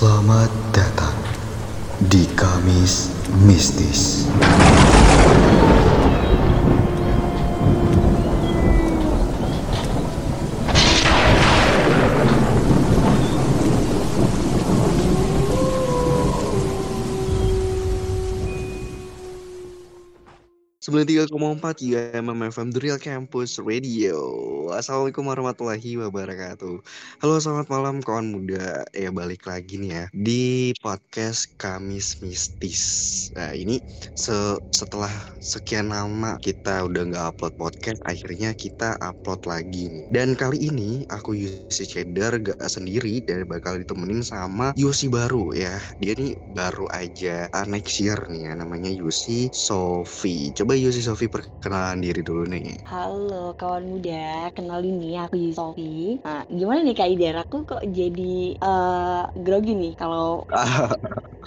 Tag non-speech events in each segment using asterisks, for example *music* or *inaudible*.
Selamat datang di Kamis Mistis. Sembilan tiga koma empat UMFM The Real Campus Radio. Assalamualaikum warahmatullahi wabarakatuh. Halo selamat malam kawan muda. Ya balik lagi nih ya di podcast Kamis Mistis. Nah ini se- setelah sekian lama kita udah nggak upload podcast, akhirnya kita upload lagi nih. Dan kali ini aku Yusi Cheddar gak sendiri dan bakal ditemenin sama Yusi baru ya. Dia nih baru aja uh, next year nih ya namanya Yusi Sofi. Coba Yusi Sofi perkenalan diri dulu nih. Halo kawan muda, kenalin nih aku Sofi. Nah, gimana nih Kak Idar? Aku kok jadi eh, grogi nih kalau *laughs*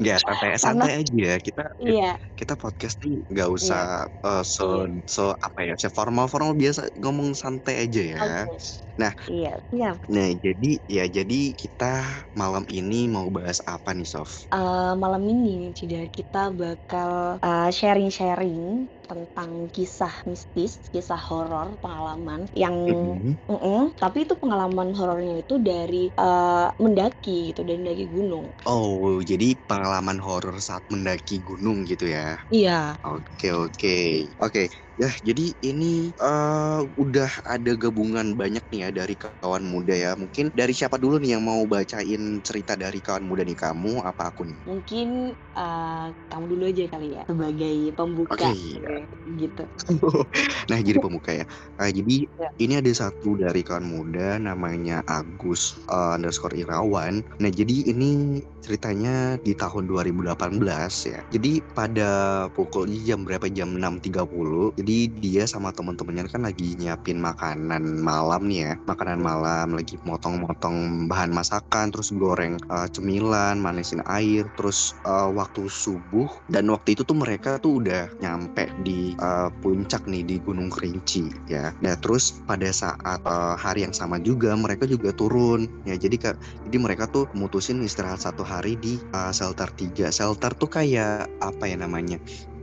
Nggak santai santai aja kita iya, kita podcast nih nggak usah uh, so so apa ya se formal formal biasa ngomong santai aja ya. oke. Nah. iya, siap. Nah jadi ya jadi kita malam ini mau bahas apa nih Sof? Eh, malam ini Cidar kita bakal eh, sharing-sharing tentang kisah mistis, kisah horor, pengalaman yang Mhm. Mm-mm, tapi itu pengalaman horornya itu dari eh, mendaki gitu, dari mendaki gunung. Oh jadi pengalaman horor saat mendaki gunung gitu ya? Iya. Oke oke oke ya jadi ini eh, udah ada gabungan banyak nih ya dari kawan muda ya mungkin dari siapa dulu nih yang mau bacain cerita dari kawan muda nih kamu apa aku nih? Mungkin eh, kamu dulu aja kali ya sebagai pembuka Oke iya. gitu. *laughs* nah jadi pembuka ya Ah, jadi Ya. ini ada satu dari kawan muda namanya Agus eh, underscore Irawan nah jadi ini ceritanya di tahun 2018 ya jadi pada pukul jam berapa jam 6.30 jadi dia sama teman-temannya kan lagi nyiapin makanan malam nih ya makanan malam lagi motong-motong bahan masakan terus goreng eh, cemilan manisin air terus eh, waktu subuh dan waktu itu tuh mereka tuh udah nyampe di eh, puncak nih di Gunung Kerinci ya. Nah terus pada saat eh, hari yang sama juga mereka juga turun ya. Jadi kak, jadi mereka tuh mutusin istirahat satu hari di eh, shelter 3 Shelter tuh kayak apa ya namanya?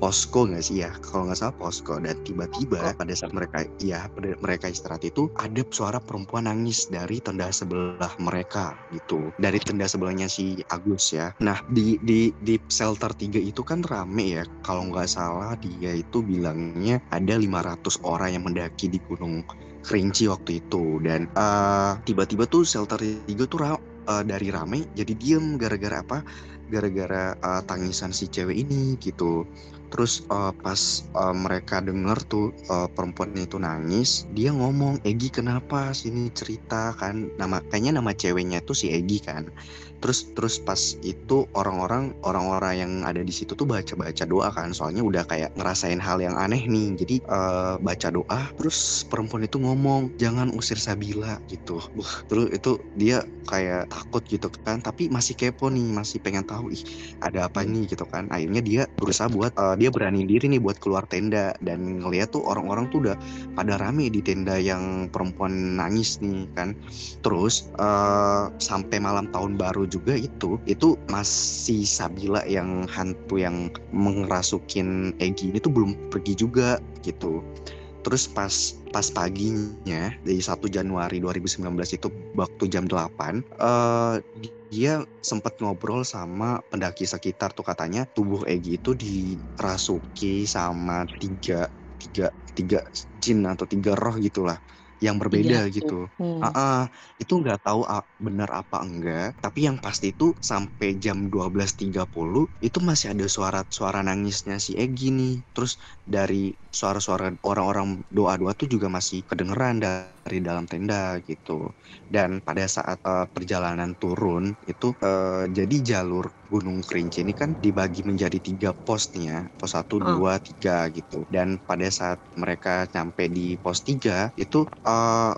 Posko nggak sih? Ya kalau nggak salah posko. Dan tiba-tiba pada saat mereka ya pada mereka istirahat itu ada suara perempuan nangis dari tenda sebelah mereka gitu. Dari tenda sebelahnya si Agus ya. Nah di di di shelter 3 itu kan rame ya. Kalau nggak salah dia itu bilangnya ada 500 orang yang mendaki di gunung Kerinci waktu itu. Dan eh, tiba-tiba tuh shelter 3 tuh ra- eh, dari rame jadi diem gara-gara apa? Gara-gara eh, tangisan si cewek ini gitu terus eh, pas eh, mereka denger tuh eh, perempuannya itu nangis dia ngomong Egi kenapa sini cerita kan? Nama kayaknya nama ceweknya itu si Egi kan. Terus terus pas itu orang-orang orang-orang yang ada di situ tuh baca-baca doa kan. Soalnya udah kayak ngerasain hal yang aneh nih. Jadi eh, baca doa terus perempuan itu ngomong jangan usir Sabila gitu. Wah terus itu dia kayak takut gitu kan. Tapi masih kepo nih masih pengen tahu ih ada apa nih? Gitu kan. Akhirnya dia berusaha buat dia berani diri nih buat keluar tenda. Dan ngeliat tuh orang-orang tuh udah pada rame di tenda yang perempuan nangis nih kan. Terus eh, sampai malam tahun baru juga itu itu masih Sabila yang hantu yang mengerasukin Egi ini tuh belum pergi juga gitu terus pas pas paginya dari 1 Januari 2019 itu waktu jam 8 eh dia sempat ngobrol sama pendaki sekitar tuh katanya tubuh Egi itu dirasuki sama tiga tiga tiga jin atau tiga roh gitulah yang berbeda Tiga gitu. Hmm. Ah, ah, itu nggak tahu ah, benar apa enggak, tapi yang pasti itu sampai jam 12.30 itu masih ada suara-suara nangisnya si Egi nih. Terus dari suara-suara orang-orang doa-doa tuh juga masih kedengeran dari dalam tenda gitu. Dan pada saat eh, perjalanan turun itu eh, jadi jalur Gunung Kerinci ini kan dibagi menjadi tiga pos nih ya, pos satu, Oh. dua, tiga gitu. Dan pada saat mereka nyampe di pos tiga itu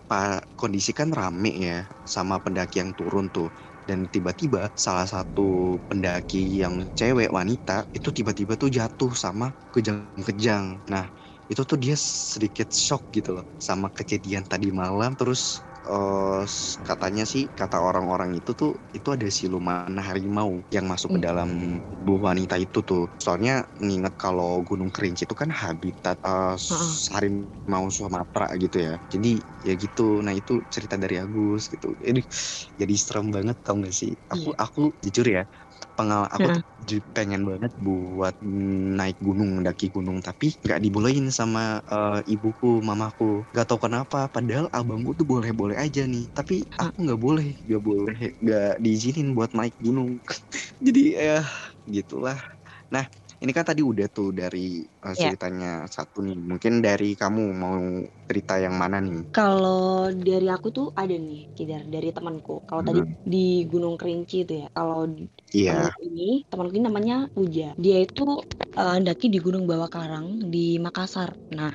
pa- kondisi kan rame ya sama pendaki yang turun tuh. Dan tiba-tiba salah satu pendaki yang cewek wanita itu tiba-tiba tuh jatuh sama kejang-kejang. Nah itu tuh dia sedikit shock gitu loh sama kejadian tadi malam terus eee, katanya sih, kata orang-orang itu tuh, itu ada siluman harimau yang masuk ke Mmm. dalam tubuh wanita itu tuh. Soalnya nginget kalau Gunung Kerinci itu kan habitat, Heeh. harimau Sumatera gitu ya. Jadi ya gitu, nah itu cerita dari Agus gitu. Ini jadi serem banget tau gak sih? Aku Iya. aku jujur ya, pengal aku tuh ju pengen banget buat naik gunung, mendaki gunung, tapi nggak dibolehin sama, eee, ibuku, mamaku. Nggak tahu kenapa, padahal abangku tuh boleh-boleh aja nih, tapi aku nggak boleh, nggak boleh, nggak diizinin buat naik gunung. *laughs* Jadi ya gitulah. Nah, ini kan tadi udah tuh dari, eee, Iya. ceritanya satu nih, mungkin dari kamu mau cerita yang mana nih? Kalau dari aku tuh ada nih, Cidar, dari temanku. Kalau tadi Mhm. di Gunung Kerinci itu ya, kalau Iya. temanku ini temanku ini namanya Puja. Dia itu, eee, ndaki di Gunung Bawah Karang di Makassar. Nah,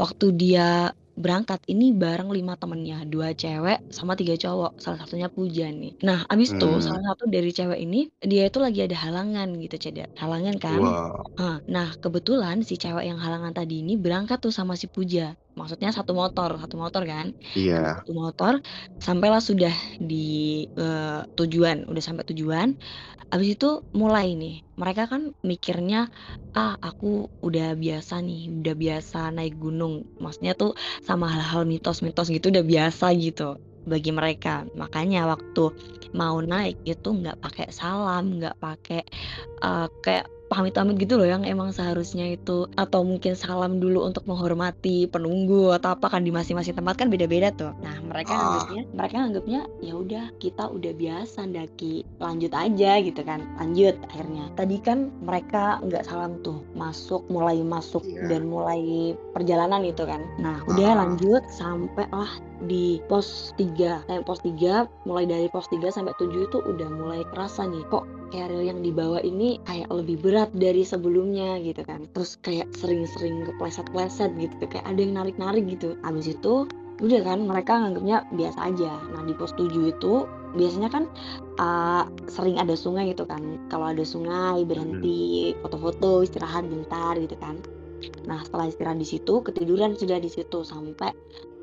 waktu dia berangkat ini bareng 5 temennya, 2 cewek sama 3 cowok, salah satunya Puja nih. Nah, abis itu Mmm. salah satu dari cewek ini, dia itu lagi ada halangan gitu, Cedar. Halangan kan. Wow. Nah, kebetulan si cewek yang halangan tadi ini berangkat tuh sama si Puja. Maksudnya satu motor satu motor kan. Iya. Satu motor, sampailah sudah di, eee, tujuan, udah sampai tujuan. Habis itu mulai nih, mereka kan mikirnya, "Ah, aku udah biasa nih, udah biasa naik gunung." Maksudnya tuh sama hal-hal mitos-mitos gitu udah biasa gitu bagi mereka. Makanya waktu mau naik itu nggak pakai salam, nggak pakai, eee, kayak pamit-pamit gitu loh yang emang seharusnya itu atau mungkin salam dulu untuk menghormati penunggu atau apa kan di masing-masing tempat kan beda-beda tuh. Nah, mereka Ah. nganggepnya mereka nganggepnya, ya udah kita udah biasa ndaki, lanjut aja gitu kan. Lanjut akhirnya. Tadi kan mereka nggak salam tuh, masuk mulai masuk Iya. dan mulai perjalanan itu kan. Nah, udah Heeh. lanjut sampailah di pos 3. Sampai pos 3, mulai dari pos 3 sampai 7 itu udah mulai kerasa nih, kok keril yang dibawa ini kayak lebih berat dari sebelumnya gitu kan. Terus kayak sering-sering kepleset-pleset gitu, kayak ada yang narik-narik gitu. Habis itu udah kan mereka nganggepnya biasa aja. Nah, di pos 7 itu biasanya kan, eee, sering ada sungai gitu kan. Kalau ada sungai berhenti foto-foto, istirahat bentar gitu kan. Nah, setelah istirahat di situ, ketiduran sudah di situ sampai,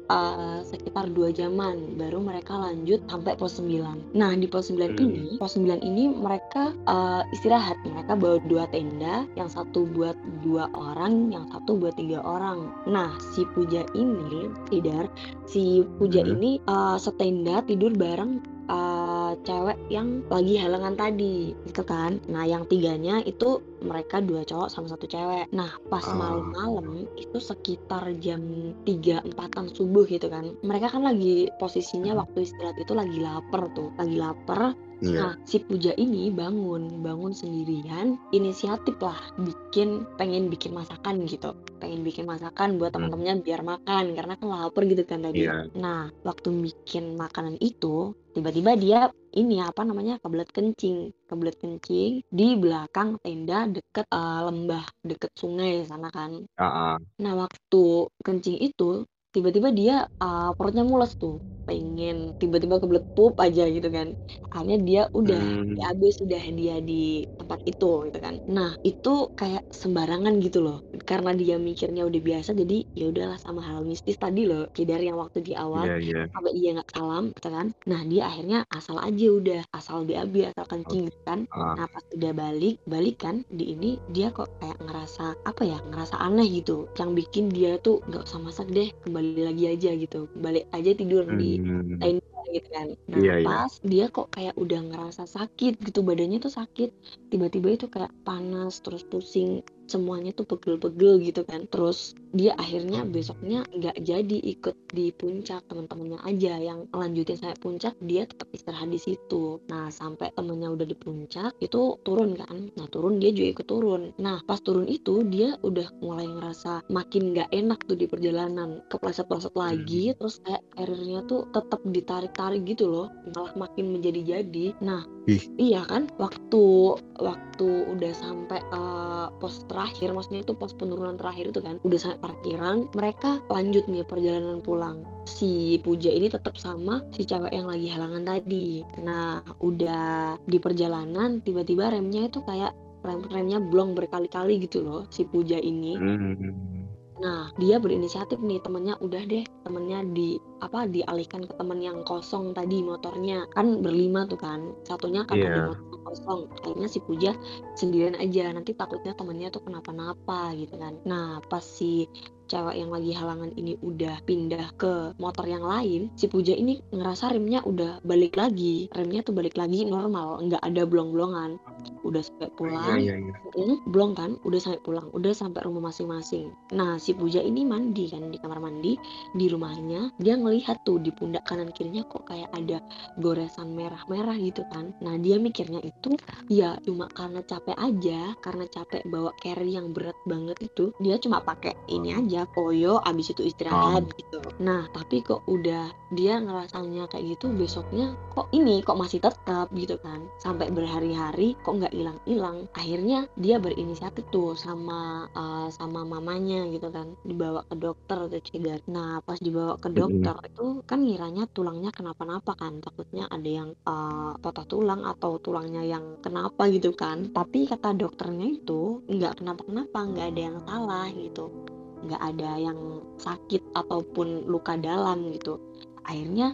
eee, sekitar 2 jaman, baru mereka lanjut sampai pos 9. Nah, di pos 9 Mmm. ini pos 9 ini mereka, eee, istirahat. Mereka bawa 2 tenda, yang satu buat 2 orang, yang satu buat 3 orang. Nah, si Puja ini, Tidar, si Puja Mhm. ini, eee, setenda tidur bareng, eee, cewek yang lagi halangan tadi, gitu kan. Nah, yang 3-nya itu mereka 2 cowok sama 1 cewek. Nah, pas Ah. malam-malam itu sekitar jam 3, 4-an subuh gitu kan. Mereka kan lagi posisinya Mhm. waktu istirahat itu lagi lapar tuh, lagi lapar. Iya. Nah, si Puja ini bangun, bangun sendirian, inisiatif lah bikin pengen bikin masakan gitu. Pengen bikin masakan buat Mmm. temen-temennya biar makan, karena kan lapar gitu kan tadi. Iya. Nah, waktu bikin makanan itu, tiba-tiba dia ini, apa namanya, kebelet kencing. Kebelet kencing di belakang tenda deket, eee, lembah, deket sungai sana kan. Heeh. Nah, waktu kencing itu, tiba-tiba dia, eee, perutnya mules tuh, pengen tiba-tiba kebelet pup aja gitu kan. Akhirnya dia udah Mmm. BAB sudah dia di tempat itu gitu kan. Nah, itu kayak sembarangan gitu loh, karena dia mikirnya udah biasa jadi ya udahlah sama hal mistis tadi loh, Tidar, yang waktu di awal Iya iya. sampai dia nggak salam gitu kan. Nah, dia akhirnya asal aja udah, asal BAB, asal kencing gitu kan. Heeh. Nah, pas udah balik balik kan, di ini dia kok kayak ngerasa, apa ya, ngerasa aneh gitu, yang bikin dia tuh nggak usah masak deh, kembali lagi aja gitu, balik aja tidur di Mmm. tenda gitu kan. Nah, Iya iya. pas dia kok kayak udah ngerasa sakit gitu, badannya tuh sakit, tiba-tiba itu kayak panas, terus pusing, semuanya tuh pegel-pegel gitu kan. Terus dia akhirnya besoknya nggak jadi ikut di puncak, temen-temennya aja yang lanjutin sampai puncak, dia tetap istirahat di situ. Nah, sampai temennya udah di puncak, itu turun kan. Nah, turun dia juga ikut turun. Nah, pas turun itu dia udah mulai ngerasa makin nggak enak tuh di perjalanan, kepleset-pleset lagi, Mmm. terus kayak karirnya tuh tetep ditarik-tarik gitu loh, malah makin menjadi-jadi. Nah Ih. iya kan, waktu waktu udah sampai, eee, pos terakhir, maksudnya itu pos penurunan terakhir itu kan, udah sampai parkiran, mereka lanjut nih perjalanan pulang. Si Puja ini tetep sama si cewek yang lagi halangan tadi. Nah, udah di perjalanan tiba-tiba remnya itu kayak rem remnya blong berkali-kali gitu loh, si Puja ini. Mmm. Nah, dia berinisiatif nih temennya udah deh temennya di apa dialihkan ke temen yang kosong tadi motornya. Kan berlima tuh kan satunya karena di Iya. motor kosong akhirnya si Puja sendirian aja. Nanti takutnya temennya tuh kenapa-napa gitu kan. Nah pas si cewek yang lagi halangan ini udah pindah ke motor yang lain si Puja ini ngerasa remnya udah balik lagi. Remnya tuh balik lagi normal nggak ada blong-blongan. Udah sampai pulang. Iya iya. Mm, belum kan? Udah sampai pulang. Udah sampai rumah masing-masing. Nah si Puja ini mandi kan di kamar mandi di rumahnya. Dia ngelihat tuh di pundak kanan kirinya kok kayak ada goresan merah-merah gitu kan. Nah dia mikirnya itu ya cuma karena capek aja. Karena capek bawa carry yang berat banget itu dia cuma pakai ini aja koyo abis itu istirahat gitu. Nah tapi kok udah dia ngerasanya kayak gitu besoknya kok ini kok masih tetap gitu kan. Sampai berhari-hari kok nggak hilang-hilang. Akhirnya dia berinisiatif tuh sama uh, sama mamanya gitu kan dibawa ke dokter tuh Cedar nah pas dibawa ke dokter itu kan ngiranya tulangnya kenapa-napa kan. Takutnya ada yang uh, patah tulang atau tulangnya yang kenapa gitu kan. Tapi kata dokternya itu nggak kenapa-kenapa nggak ada yang salah gitu nggak ada yang sakit ataupun luka dalam gitu. Akhirnya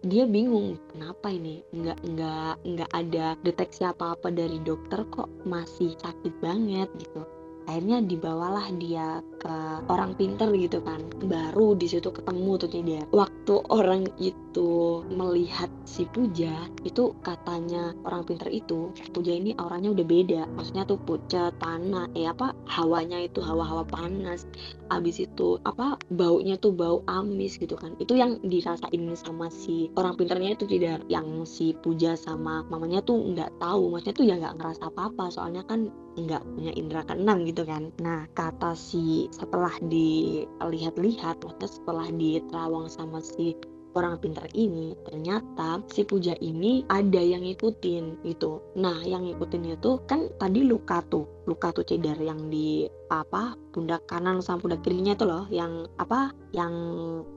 dia bingung kenapa ini? Nggak nggak nggak ada deteksi apa apa dari dokter kok masih sakit banget gitu akhirnya dibawalah dia ke orang pinter gitu kan. Baru di situ ketemu tuh dia. Waktu orang itu melihat si Puja itu katanya orang pinter itu Puja ini auranya udah beda. Maksudnya tuh pucat panas eh apa hawanya itu hawa-hawa panas abis itu apa baunya tuh bau amis gitu kan. Itu yang dirasain sama si orang pinternya itu tidak yang si Puja sama mamanya tuh nggak tahu. Maksudnya tuh ya nggak ngerasa apa-apa soalnya kan nggak punya indera keenam gitu kan. Nah kata si setelah dilihat-lihat maksudnya setelah diterawang sama si orang pintar ini ternyata si Puja ini ada yang ngikutin gitu. Nah yang ngikutin itu kan tadi luka tuh luka tuh cedar yang di apa pundak kanan sama pundak kirinya itu loh yang apa yang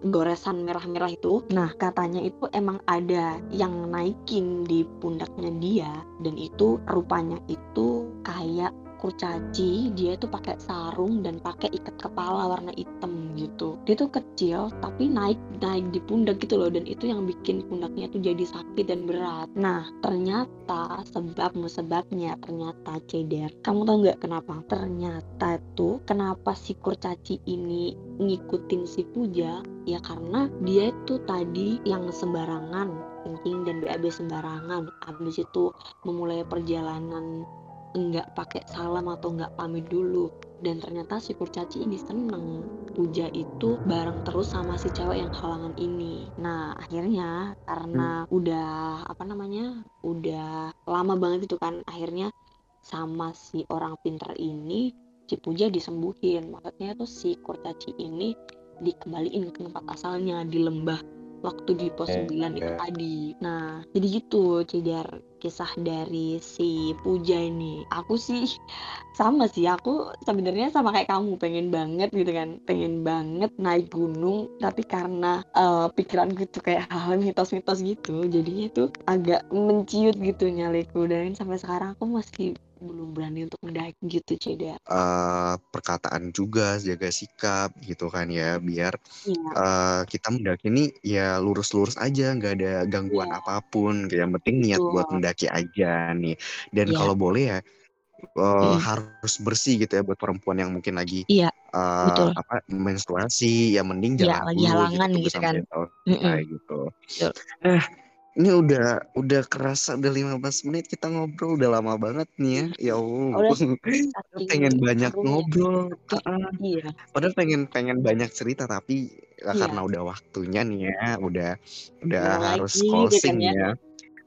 goresan merah-merah itu. Nah katanya itu emang ada yang naikin di pundaknya dia dan itu rupanya itu kayak kurcaci dia tuh pakai sarung dan pakai ikat kepala warna hitam gitu. Dia tuh kecil tapi naik naik di pundak gitu loh dan itu yang bikin pundaknya tuh jadi sakit dan berat. Nah ternyata sebab musebabnya ternyata ceder kamu tahu nggak kenapa? Ternyata tuh kenapa si kurcaci ini ngikutin si Puja? Ya karena dia itu tadi yang sembarangan kencing dan BAB sembarangan. Habis itu memulai perjalanan nggak pakai salam atau nggak pamit dulu. Dan ternyata si kurcaci ini seneng. Puja itu bareng terus sama si cewek yang halangan ini. Nah akhirnya karena udah apa namanya udah lama banget itu kan akhirnya sama si orang pinter ini si Puja disembuhin. Maksudnya tuh si kurcaci ini dikembaliin ke tempat asalnya di lembah waktu di pos 9 itu tadi. Nah, jadi gitu Cidar kisah dari si Puja ini. Aku sih sama sih, aku sebenarnya sama kayak kamu pengen banget gitu kan, pengen banget naik gunung tapi karena uh, pikiranku tuh kayak hal mitos-mitos gitu, jadinya tuh agak menciut gitu nyaliku dan sampai sekarang aku masih belum berani untuk mendaki gitu Ceda. Uh, perkataan juga jaga sikap gitu kan ya biar Iya. uh, kita mendaki ini ya lurus-lurus aja nggak ada gangguan Iya. apa pun yang penting niat buat Betul. Mendaki aja nih dan Iya. kalau boleh ya uh, Mm. harus bersih gitu ya buat perempuan yang mungkin lagi Iya, uh, betul. apa menstruasi ya mending Iya, jangan lagi dulu gitu halangan tunggu gitu kan. Mm-mm. selesai gitu. Betul. Nah, ini udah udah kerasa udah 15 menit kita ngobrol udah lama banget nih ya. Ya Udah *laughs* Allah. pengen banyak serunya. ngobrol. Iya. Padahal pengen pengen banyak cerita tapi ya Iya. karena udah waktunya nih ya, udah udah harus lagi gitu closing kan ya. ya.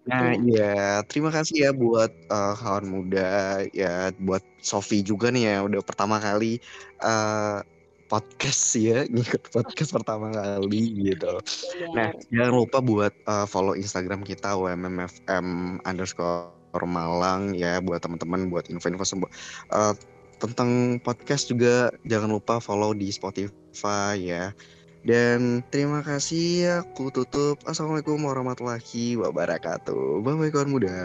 Nah, Iya. iya terima kasih ya buat uh, kawan muda ya buat Sofi juga nih ya udah pertama kali uh, podcast ya *laughs* ngikut podcast pertama kali gitu. Nah jangan lupa buat uh, follow Instagram kita WMMFM underscore Malang ya buat teman-teman buat info-info semua uh, tentang podcast juga jangan lupa follow di Spotify ya. Dan terima kasih aku tutup. Assalamualaikum warahmatullahi wabarakatuh. Bye bye kawan muda.